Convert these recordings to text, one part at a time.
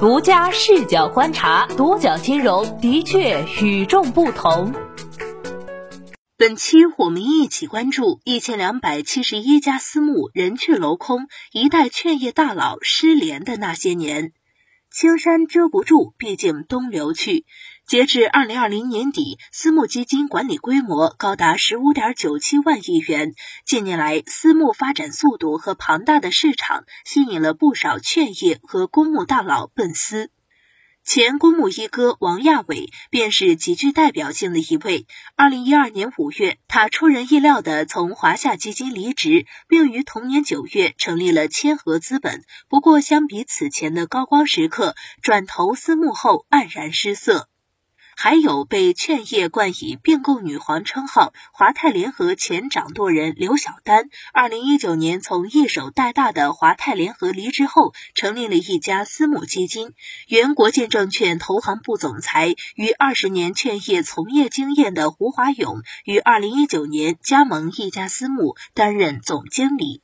独家视角观察，独角金融的确与众不同。本期我们一起关注一千两百七十一家私募人去楼空，一代劝业大佬失联的那些年。青山遮不住，毕竟东流去。截至二零二零年底，私募基金管理规模高达十五点九七万亿元。近年来，私募发展速度和庞大的市场，吸引了不少券业和公募大佬奔私。前公募一哥王亚伟便是极具代表性的一位。二零一二年五月，他出人意料地从华夏基金离职，并于同年九月成立了千和资本。不过，相比此前的高光时刻，转投私募后黯然失色。还有被劝业冠以并购女皇称号华泰联合前掌舵人刘晓丹，二零一九年从一手带大的华泰联合离职后，成立了一家私募基金。原国建证券投行部总裁、于二十年劝业从业经验的胡华勇，于二零一九年加盟一家私募，担任总经理。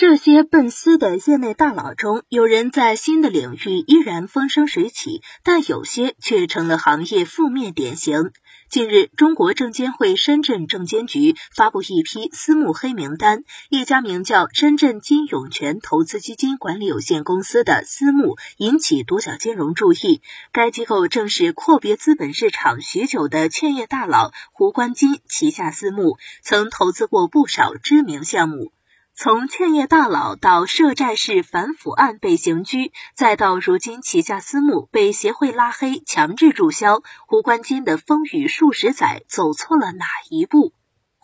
这些奔私的业内大佬中，有人在新的领域依然风生水起，但有些却成了行业负面典型。近日，中国证监会深圳证监局发布一批私募黑名单，一家名叫深圳金涌泉投资基金管理有限公司的私募引起独角金融注意。该机构正是阔别资本市场许久的劝业大佬胡关金旗下私募，曾投资过不少知名项目。从劝业大佬到涉债式反腐案被刑拘，再到如今旗下私募被协会拉黑、强制注销，胡关金的风雨数十载走错了哪一步？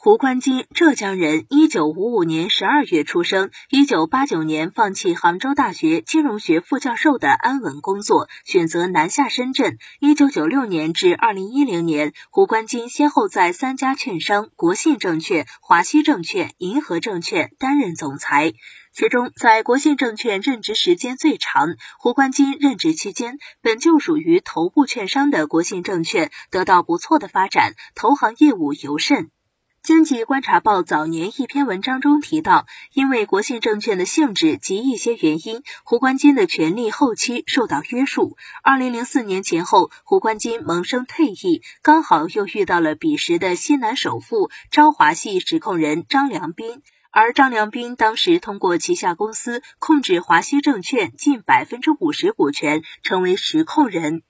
胡关金，浙江人，一九五五年十二月出生。一九八九年放弃杭州大学金融学副教授的安稳工作，选择南下深圳。一九九六年至二零一零年，胡关金先后在三家券商国信证券、华西证券、银河证券担任总裁。其中，在国信证券任职时间最长。胡关金任职期间，本就属于头部券商的国信证券得到不错的发展，投行业务尤甚。经济观察报早年一篇文章中提到，因为国信证券的性质及一些原因，胡关金的权力后期受到约束。二零零四年前后，胡关金萌生退役，刚好又遇到了彼时的西南首富招华系实控人张良斌，而张良斌当时通过旗下公司控制华西证券近百分之五十股权，成为实控人。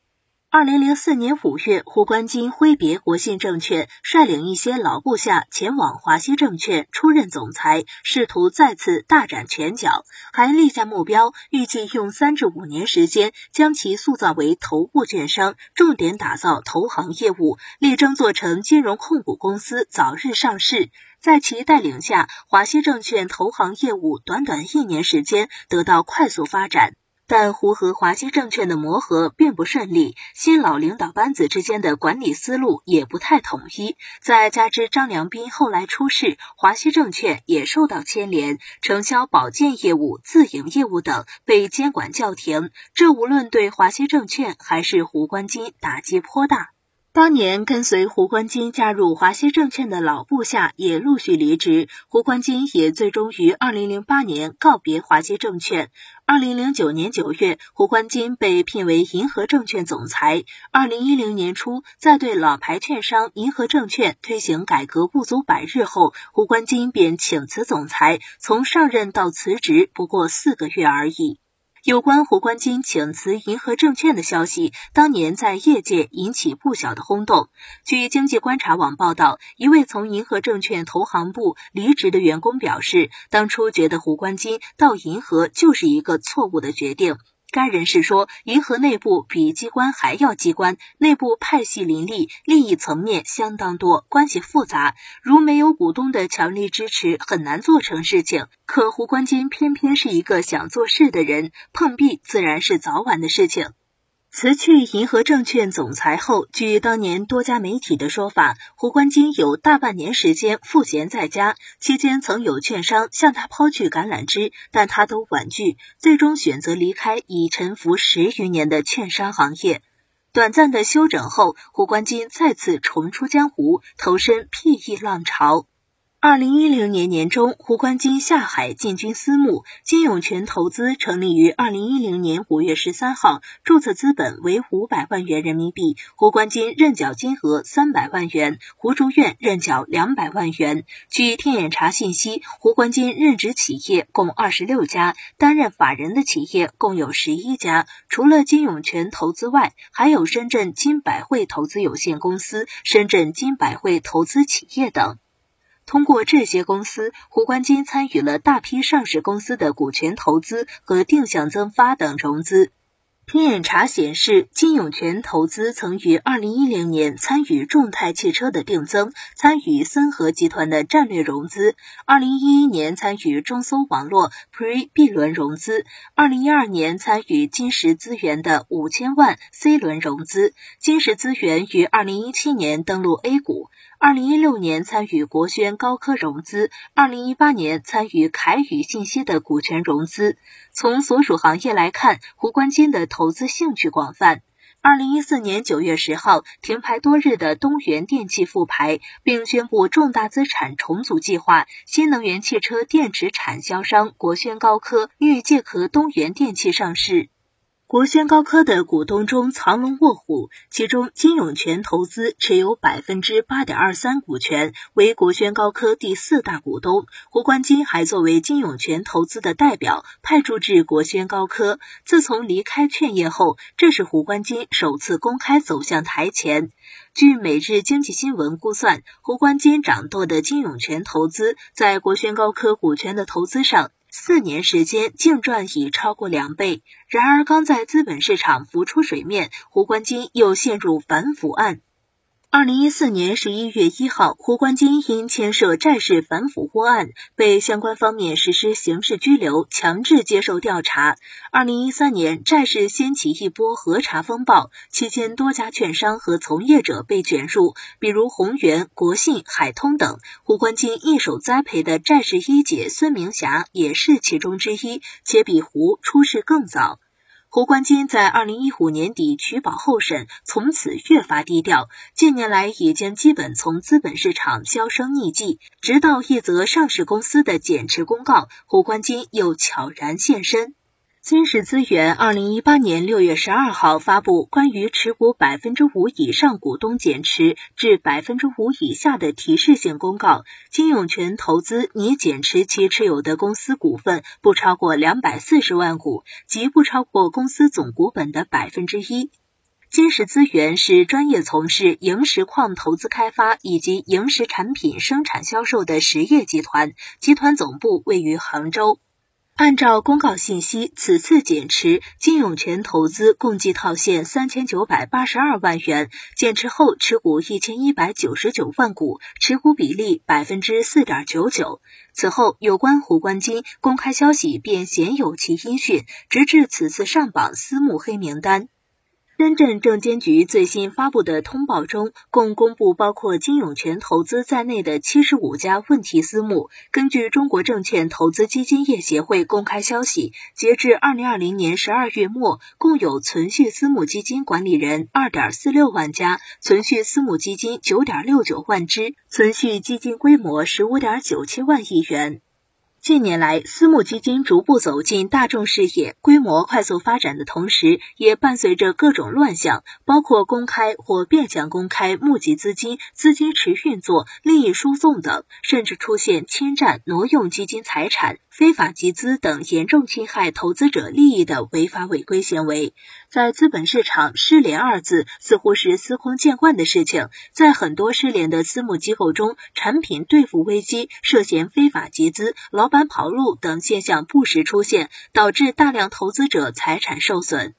二零零四年五月，胡关金挥别国信证券，率领一些老部下前往华西证券出任总裁，试图再次大展拳脚，还立下目标，预计用三至五年时间将其塑造为头部券商，重点打造投行业务，力争做成金融控股公司，早日上市。在其带领下，华西证券投行业务短短一年时间得到快速发展。但胡和华西证券的磨合并不顺利，新老领导班子之间的管理思路也不太统一。再加之张良斌后来出事，华西证券也受到牵连，承销保荐业务、自营业务等被监管叫停，这无论对华西证券还是胡关金打击颇大。当年跟随胡关金加入华西证券的老部下也陆续离职，胡关金也最终于二零零八年告别华西证券。二零零九年九月，胡关金被聘为银河证券总裁。二零一零年初，在对老牌券商银河证券推行改革不足百日后，胡关金便请辞总裁，从上任到辞职不过四个月而已。有关胡关金请辞银河证券的消息，当年在业界引起不小的轰动。据经济观察网报道，一位从银河证券投行部离职的员工表示，当初觉得胡关金到银河就是一个错误的决定。该人士说，银河内部比机关还要机关，内部派系林立，利益层面相当多，关系复杂。如没有股东的强力支持，很难做成事情。可胡关金偏偏是一个想做事的人，碰壁自然是早晚的事情。辞去银河证券总裁后，据当年多家媒体的说法，胡冠金有大半年时间赋闲在家，期间曾有券商向他抛去橄榄枝，但他都婉拒，最终选择离开已沉浮十余年的券商行业。短暂的休整后，胡冠金再次重出江湖，投身 PE 浪潮。二零一零年年中，胡关金下海进军私募，金永泉投资成立于二零一零年五月十三号，注册资本为五百万元人民币，胡关金认缴金额三百万元，胡竹院认缴两百万元。据天眼查信息，胡关金任职企业共二十六家，担任法人的企业共有十一家，除了金永泉投资外，还有深圳金百汇投资有限公司、深圳金百汇投资企业等。通过这些公司，胡关金参与了大批上市公司的股权投资和定向增发等融资。天眼查显示，金永泉投资曾于二零一零年参与众泰汽车的定增，参与森合集团的战略融资；二零一一年参与中搜网络 Pre B 轮融资；二零一二年参与金石资源的五千万 C 轮融资。金石资源于二零一七年登陆 A 股，二零一六年参与国轩高科融资，二零一八年参与凯宇信息的股权融资。从所属行业来看，胡关金的投资兴趣广泛。二零一四年九月十号，停牌多日的东源电器复牌，并宣布重大资产重组计划。新能源汽车电池产销商国轩高科欲借壳东源电器上市。国轩高科的股东中藏龙卧虎，其中金永泉投资持有百分之八点二三股权，为国轩高科第四大股东。胡关金还作为金永泉投资的代表派驻至国轩高科。自从离开劝业后，这是胡关金首次公开走向台前。据每日经济新闻估算，胡关金掌舵的金永泉投资在国轩高科股权的投资上。四年时间净赚已超过两倍，然而刚在资本市场浮出水面，胡关金又陷入反腐案。二零一四年十一月一号，胡关金因牵涉债市反腐窝案，被相关方面实施刑事拘留，强制接受调查。二零一三年，债市掀起一波核查风暴，期间多家券商和从业者被卷入，比如宏源、国信、海通等。胡关金一手栽培的债市一姐孙明霞也是其中之一，且比胡出事更早。胡关金在二零一五年底取保候审，从此越发低调。近年来已经基本从资本市场销声匿迹，直到一则上市公司的减持公告，胡关金又悄然现身。金石资源二零一八年六月十二号发布关于持股百分之五以上股东减持至百分之五以下的提示性公告，金永泉投资拟减持其持有的公司股份不超过两百四十万股，即不超过公司总股本的百分之一。金石资源是专业从事萤石矿投资开发以及萤石产品生产销售的实业集团，集团总部位于杭州。按照公告信息，此次减持金永泉投资共计套现三千九百八十二万元，减持后持股一千一百九十九万股，持股比例百分之四点九九。此后，有关胡关金公开消息便鲜有其音讯，直至此次上榜私募黑名单。深圳证监局最新发布的通报中，共公布包括金永泉投资在内的七十五家问题私募。根据中国证券投资基金业协会公开消息，截至二零二零年十二月末，共有存续私募基金管理人二点四六万家，存续私募基金九点六九万只，存续基金规模十五点九七万亿元。近年来，私募基金逐步走进大众视野，规模快速发展的同时，也伴随着各种乱象，包括公开或变相公开募集资金、资金池运作、利益输送等，甚至出现侵占、挪用基金财产。非法集资等严重侵害投资者利益的违法违规行为，在资本市场“失联”二字似乎是司空见惯的事情。在很多失联的私募机构中，产品兑付危机、涉嫌非法集资、老板跑路等现象不时出现，导致大量投资者财产受损。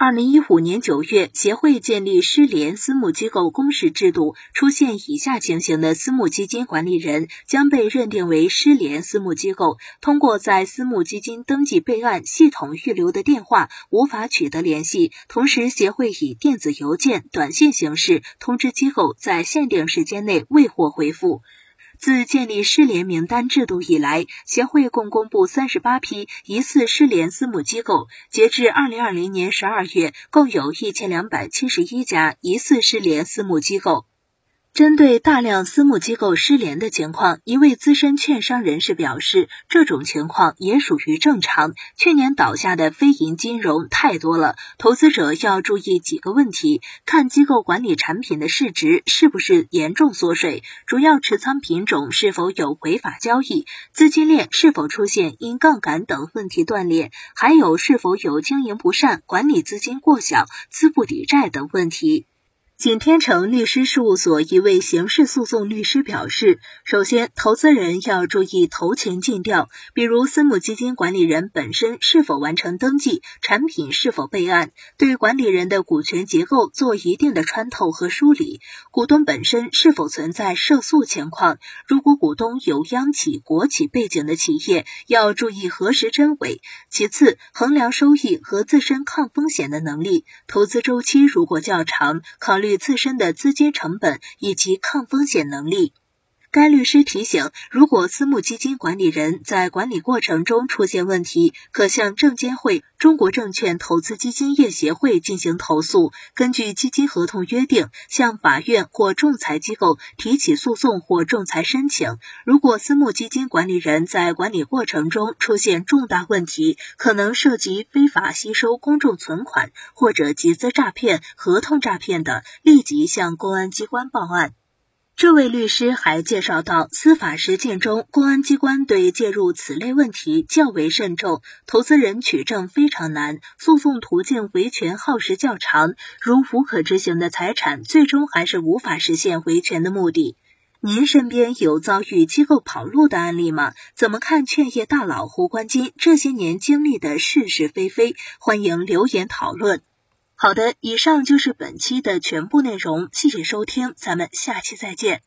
二零一五年九月，协会建立失联私募机构公示制度，出现以下情形的私募基金管理人将被认定为失联私募机构。通过在私募基金登记备案系统预留的电话无法取得联系，同时协会以电子邮件、短信形式通知机构在限定时间内未获回复。自建立失联名单制度以来，协会共公布三十八批疑似失联私募机构。截至二零二零年十二月，共有一千两百七十一家疑似失联私募机构。针对大量私募机构失联的情况，一位资深券商人士表示，这种情况也属于正常。去年倒下的非银金融太多了，投资者要注意几个问题：看机构管理产品的市值是不是严重缩水，主要持仓品种是否有违法交易，资金链是否出现因杠杆等问题断裂，还有是否有经营不善、管理资金过小、资不抵债等问题。景天成律师事务所一位刑事诉讼律师表示，首先，投资人要注意投前尽调，比如私募基金管理人本身是否完成登记，产品是否备案，对管理人的股权结构做一定的穿透和梳理，股东本身是否存在涉诉情况，如果股东有央企、国企背景的企业，要注意核实真伪。其次，衡量收益和自身抗风险的能力，投资周期如果较长，考虑虑。自身的资金成本以及抗风险能力。该律师提醒，如果私募基金管理人在管理过程中出现问题，可向证监会、中国证券投资基金业协会进行投诉。根据基金合同约定，向法院或仲裁机构提起诉讼或仲裁申请。如果私募基金管理人在管理过程中出现重大问题，可能涉及非法吸收公众存款或者集资诈骗、合同诈骗的，立即向公安机关报案。这位律师还介绍到，司法实践中，公安机关对介入此类问题较为慎重，投资人取证非常难，诉讼途径维权耗时较长，如无可执行的财产，最终还是无法实现维权的目的。您身边有遭遇机构跑路的案例吗？怎么看劝业大佬胡关金这些年经历的是是非非？欢迎留言讨论。好的，以上就是本期的全部内容，谢谢收听，咱们下期再见。